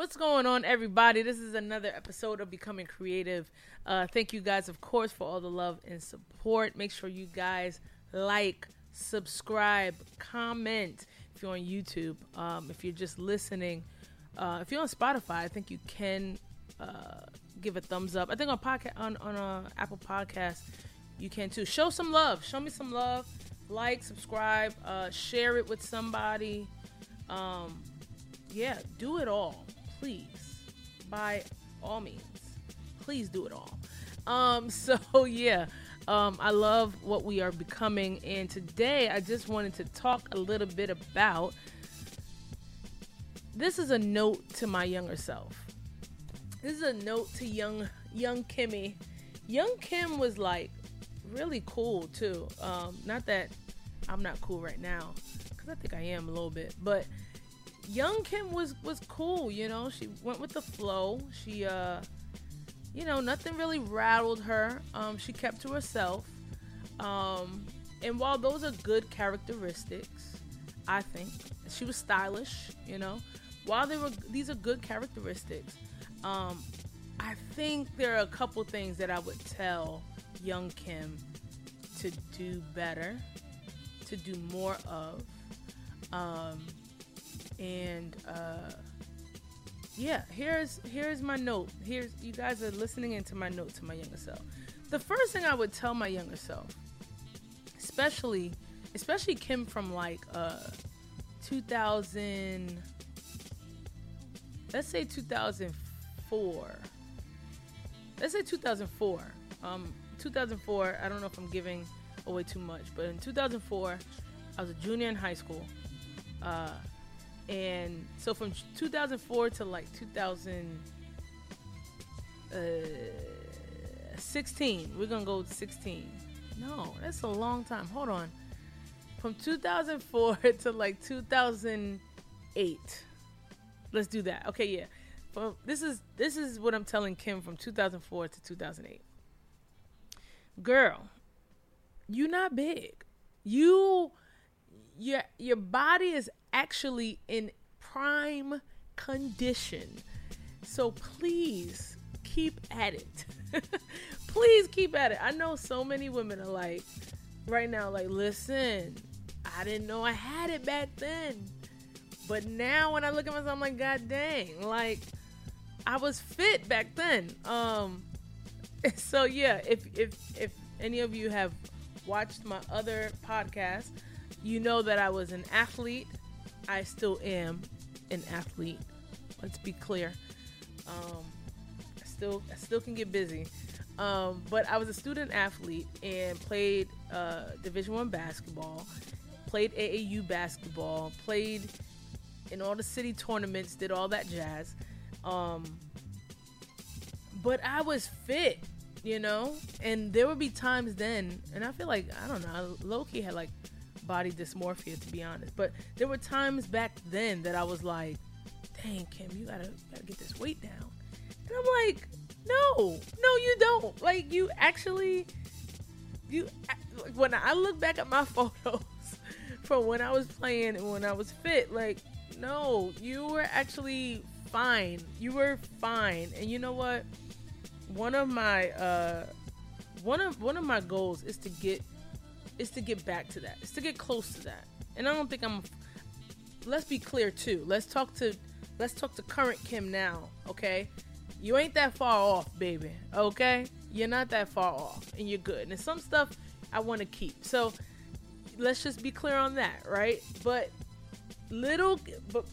What's going on, everybody? This is another episode of Becoming Creative. Uh, thank you guys, of course, for all the love and support. Make sure you guys like, subscribe, comment if you're on YouTube. Um, if you're just listening, uh, if you're on Spotify, I think you can uh, give a thumbs up. I think on podcast on on uh, Apple Podcast, you can too. Show some love. Show me some love. Like, subscribe, uh, share it with somebody. Um, yeah, do it all, please. By all means, please do it all. Um, so yeah, um, I love what we are becoming, and today I just wanted to talk a little bit about. This is a note to my younger self. This is a note to young young Kimmy. Young Kim was like really cool too. Um, not that I'm not cool right now, because I think I am a little bit, but young Kim was was cool. You know, she went with the flow. She uh, you know, nothing really rattled her. Um, she kept to herself. Um, and while those are good characteristics, I think she was stylish. You know, while they were these are good characteristics. Um, I think there are a couple things that I would tell young Kim to do better, to do more of. Um, and uh, yeah, here's here's my note. Here's you guys are listening into my note to my younger self. The first thing I would tell my younger self, especially especially Kim from like uh 2000 let's say 2004 let's say 2004 um 2004 i don't know if i'm giving away too much but in 2004 i was a junior in high school uh and so from 2004 to like 2016 uh, we're gonna go 16 no that's a long time. Hold on. From 2004 to like 2008 let's do that. Okay yeah. Well, this is this is what i'm telling kim from 2004 to 2008 girl you not big. You your your body is actually in prime condition. So please keep at it. please keep at it. I know so many women are like, right now, like, listen, I didn't know I had it back then. But now when I look at myself, I'm like, God dang, like, I was fit back then. Um, so yeah, if if if any of you have watched my other podcast, you know that I was an athlete I still am an athlete. Let's be clear. Um, I still I still can get busy. Um, but I was a student athlete and played uh, Division One basketball, played AAU basketball, played in all the city tournaments, did all that jazz. Um, but I was fit, you know, and there would be times then, and I feel like I don't know, lowkey had like body dysmorphia to be honest. But there were times back then that I was like, dang, Kim, you gotta, gotta get this weight down. And I'm like, no, no, you don't. Like, you actually, you, when I look back at my photos from when I was playing and when I was fit, like, no, you were actually fine. You were fine. And you know what? One of my, uh, one of one of my goals is to get is to get back to that. Is to get close to that. And I don't think I'm. Let's be clear too. Let's talk to let's talk to current Kim now. Okay, you ain't that far off, baby. Okay, you're not that far off, and you're good. And some stuff I want to keep. So let's just be clear on that, right? But little, but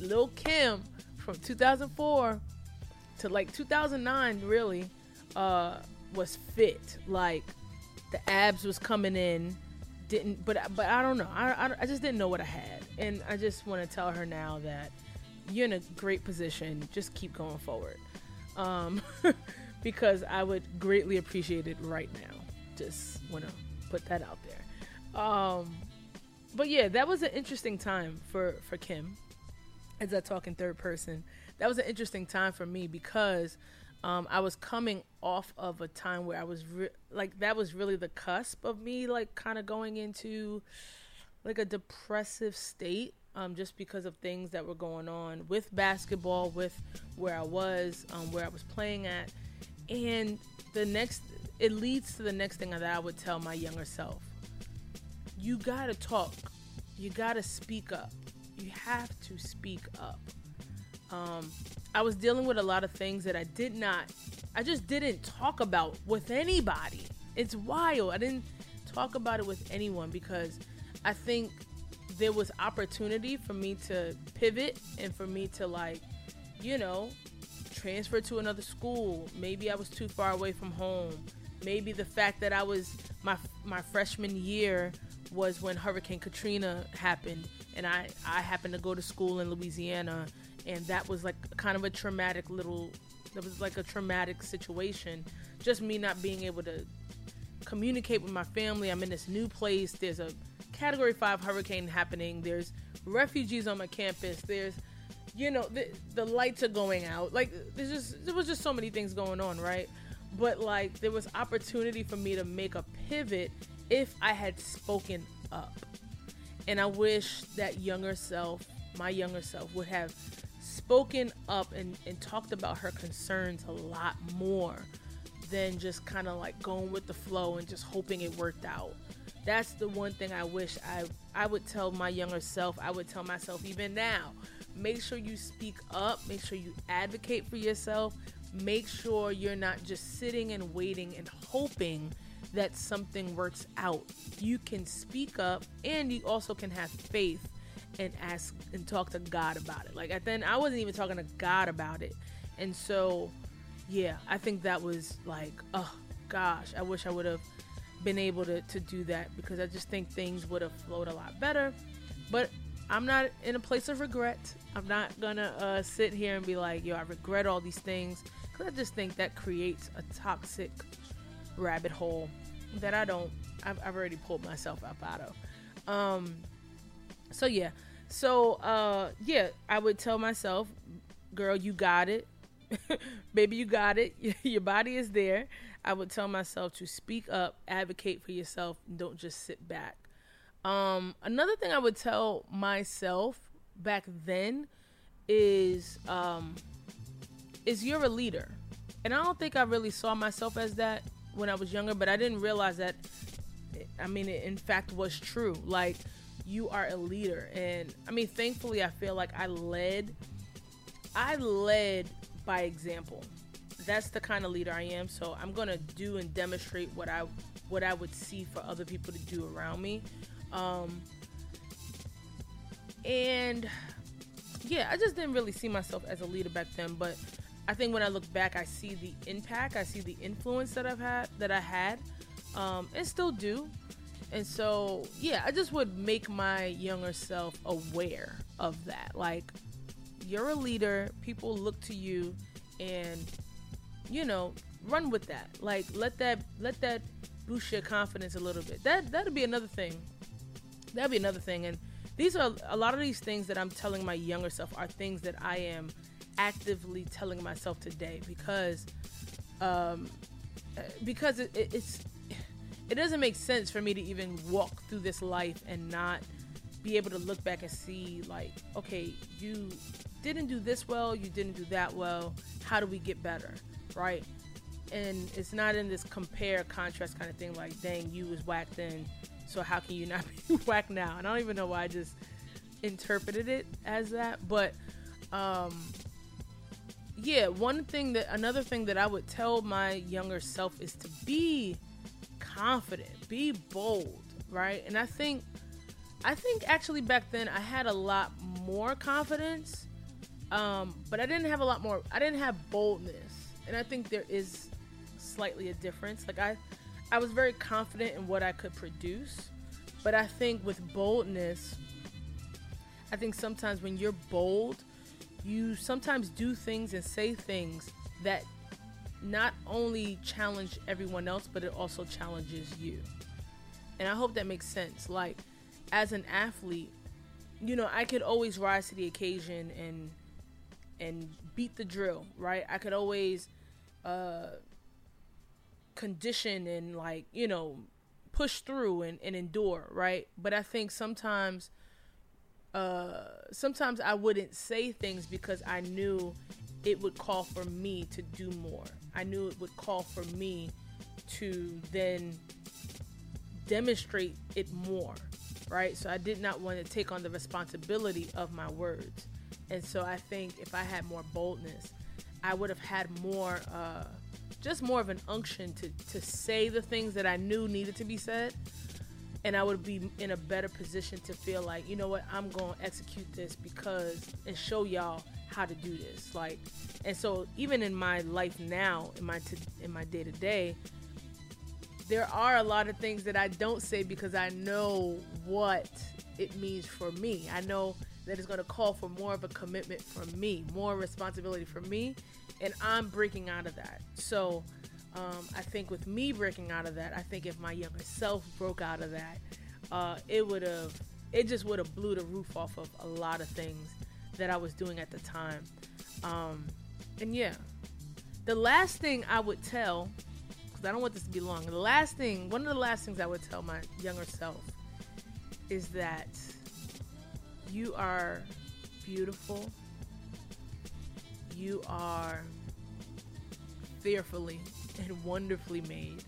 little Kim from 2004 to like 2009, really, uh, was fit. Like the abs was coming in didn't but but i don't know. I, I, I just didn't know what i had. And i just want to tell her now that you're in a great position. Just keep going forward. Um, because i would greatly appreciate it right now. Just want to put that out there. Um, but yeah that was an interesting time for for kim as i talk in third person. That was an interesting time for me because um, I was coming off of a time where I was re- like that was really the cusp of me like kind of going into like a depressive state um, just because of things that were going on with basketball, with where I was, um, where I was playing at. And the next, it leads to the next thing that I would tell my younger self. You gotta talk. You gotta speak up. You have to speak up. Um, I was dealing with a lot of things that I did not, I just didn't talk about with anybody. It's wild. I didn't talk about it with anyone because I think there was opportunity for me to pivot and for me to like, you know, transfer to another school. Maybe I was too far away from home. Maybe the fact that I was my my freshman year was when Hurricane Katrina happened and I I happened to go to school in Louisiana and that was like kind of a traumatic little that was like a traumatic situation. Just me not being able to communicate with my family. I'm in this new place. There's a category 5 hurricane happening. There's refugees on my campus. There's you know, the, the lights are going out. Like there's just there was just so many things going on, right? But like there was opportunity for me to make a pivot if I had spoken up. And I wish that younger self, my younger self would have spoken up and, and talked about her concerns a lot more than just kind of like going with the flow and just hoping it worked out. That's the one thing I wish I I would tell my younger self. I would tell myself even now. Make sure you speak up, make sure you advocate for yourself. Make sure you're not just sitting and waiting and hoping that something works out. You can speak up and you also can have faith and ask and talk to God about it. Like at then I wasn't even talking to God about it. And so yeah, I think that was like, oh gosh, I wish I would have been able to, to do that because I just think things would have flowed a lot better. But I'm not in a place of regret. I'm not gonna uh, sit here and be like, yo, I regret all these things. Because I just think that creates a toxic rabbit hole that I don't, I've, I've already pulled myself up out of. Um, so yeah, so uh, yeah, I would tell myself, girl, you got it. Baby, you got it. Your body is there. I would tell myself to speak up, advocate for yourself, don't just sit back. Um, another thing I would tell myself back then is um, is you're a leader. And I don't think I really saw myself as that when I was younger, but I didn't realize that I mean it in fact was true. Like you are a leader and I mean thankfully I feel like I led I led by example. That's the kind of leader I am. So I'm gonna do and demonstrate what I what I would see for other people to do around me. Um, and yeah, I just didn't really see myself as a leader back then. But I think when I look back, I see the impact, I see the influence that I've had, that I had, um, and still do. And so, yeah, I just would make my younger self aware of that. Like, you're a leader, people look to you, and you know, run with that. Like, let that let that boost your confidence a little bit. That that'll be another thing. That'll be another thing. And these are a lot of these things that I'm telling my younger self are things that I am actively telling myself today because um because it, it, it's it doesn't make sense for me to even walk through this life and not be able to look back and see like okay you didn't do this well you didn't do that well how do we get better right? And it's not in this compare contrast kind of thing like dang you was whacked then so how can you not be whacked now? And i don't even know why i just interpreted it as that but um yeah one thing that another thing that i would tell my younger self is to be confident. Be bold right? And i think i think actually back then i had a lot more confidence um but i didn't have a lot more i didn't have boldness. And i think there is slightly a difference. Like i i was very confident in what i could produce but i think with boldness i think sometimes when you're bold you sometimes do things and say things that not only challenge everyone else, but it also challenges you. And I hope that makes sense. Like, as an athlete, you know, I could always rise to the occasion and and beat the drill, right? I could always uh condition and like, you know, push through and, and endure, right? But I think sometimes uh sometimes I wouldn't say things because I knew it would call for me to do more. I knew it would call for me to then demonstrate it more, right? So I did not want to take on the responsibility of my words. And so I think if I had more boldness, I would have had more, uh, just more of an unction to, to say the things that I knew needed to be said. And I would be in a better position to feel like, you know what, I'm going to execute this because, and show y'all how to do this. Like, and so even in my life now, in my, t- in my day to day, there are a lot of things that I don't say because I know what it means for me. I know that it's going to call for more of a commitment from me, more responsibility for me, and I'm breaking out of that. So um, I think with me breaking out of that, I think if my younger self broke out of that, uh, it would have, it just would have blew the roof off of a lot of things that I was doing at the time. Um, and yeah, the last thing I would tell, because I don't want this to be long, the last thing, one of the last things I would tell my younger self is that you are beautiful. You are fearfully and wonderfully made.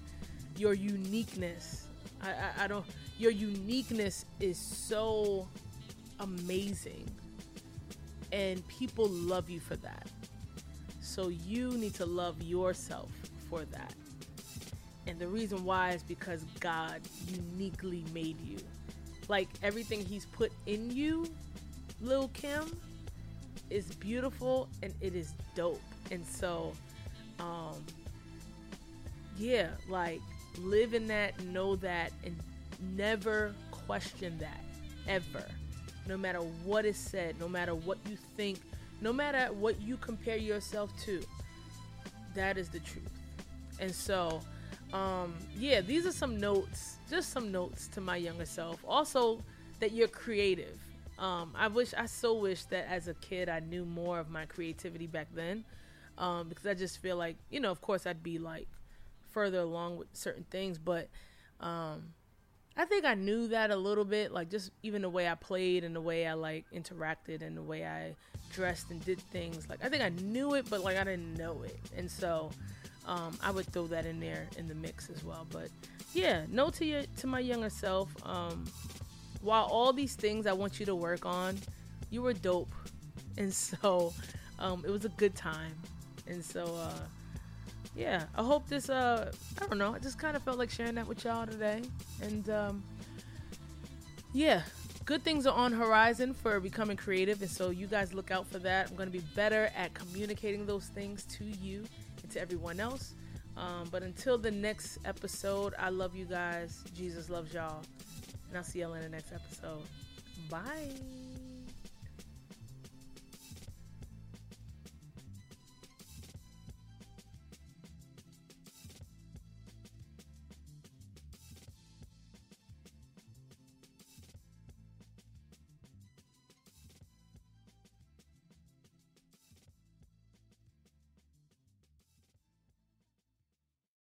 Your uniqueness, I, I, I don't, your uniqueness is so amazing. And people love you for that. So you need to love yourself for that. And the reason why is because God uniquely made you like everything he's put in you, Lil Kim, is beautiful and it is dope. And so, um, yeah, like live in that, know that, and never question that ever. No matter what is said, no matter what you think, no matter what you compare yourself to, that is the truth. And so, um, yeah, these are some notes, just some notes to my younger self. Also, that you're creative. Um, I wish, I so wish that as a kid I knew more of my creativity back then, um, because I just feel like, you know, of course I'd be like further along with certain things, but um, I think I knew that a little bit, like just even the way I played and the way I like interacted and the way I dressed and did things. Like I think I knew it, but like I didn't know it, and so um, I would throw that in there in the mix as well. But yeah, no to your to my younger self. Um, while all these things I want you to work on, you were dope, and so um, it was a good time. And so uh, yeah, I hope this. Uh, I don't know. I just kind of felt like sharing that with y'all today, and um, yeah. Good things are on horizon for becoming creative, and so you guys look out for that. I'm to be better at communicating those things to you and to everyone else. Um, but until the next episode, I love you guys. Jesus loves y'all. And I'll see y'all in the next episode. Bye.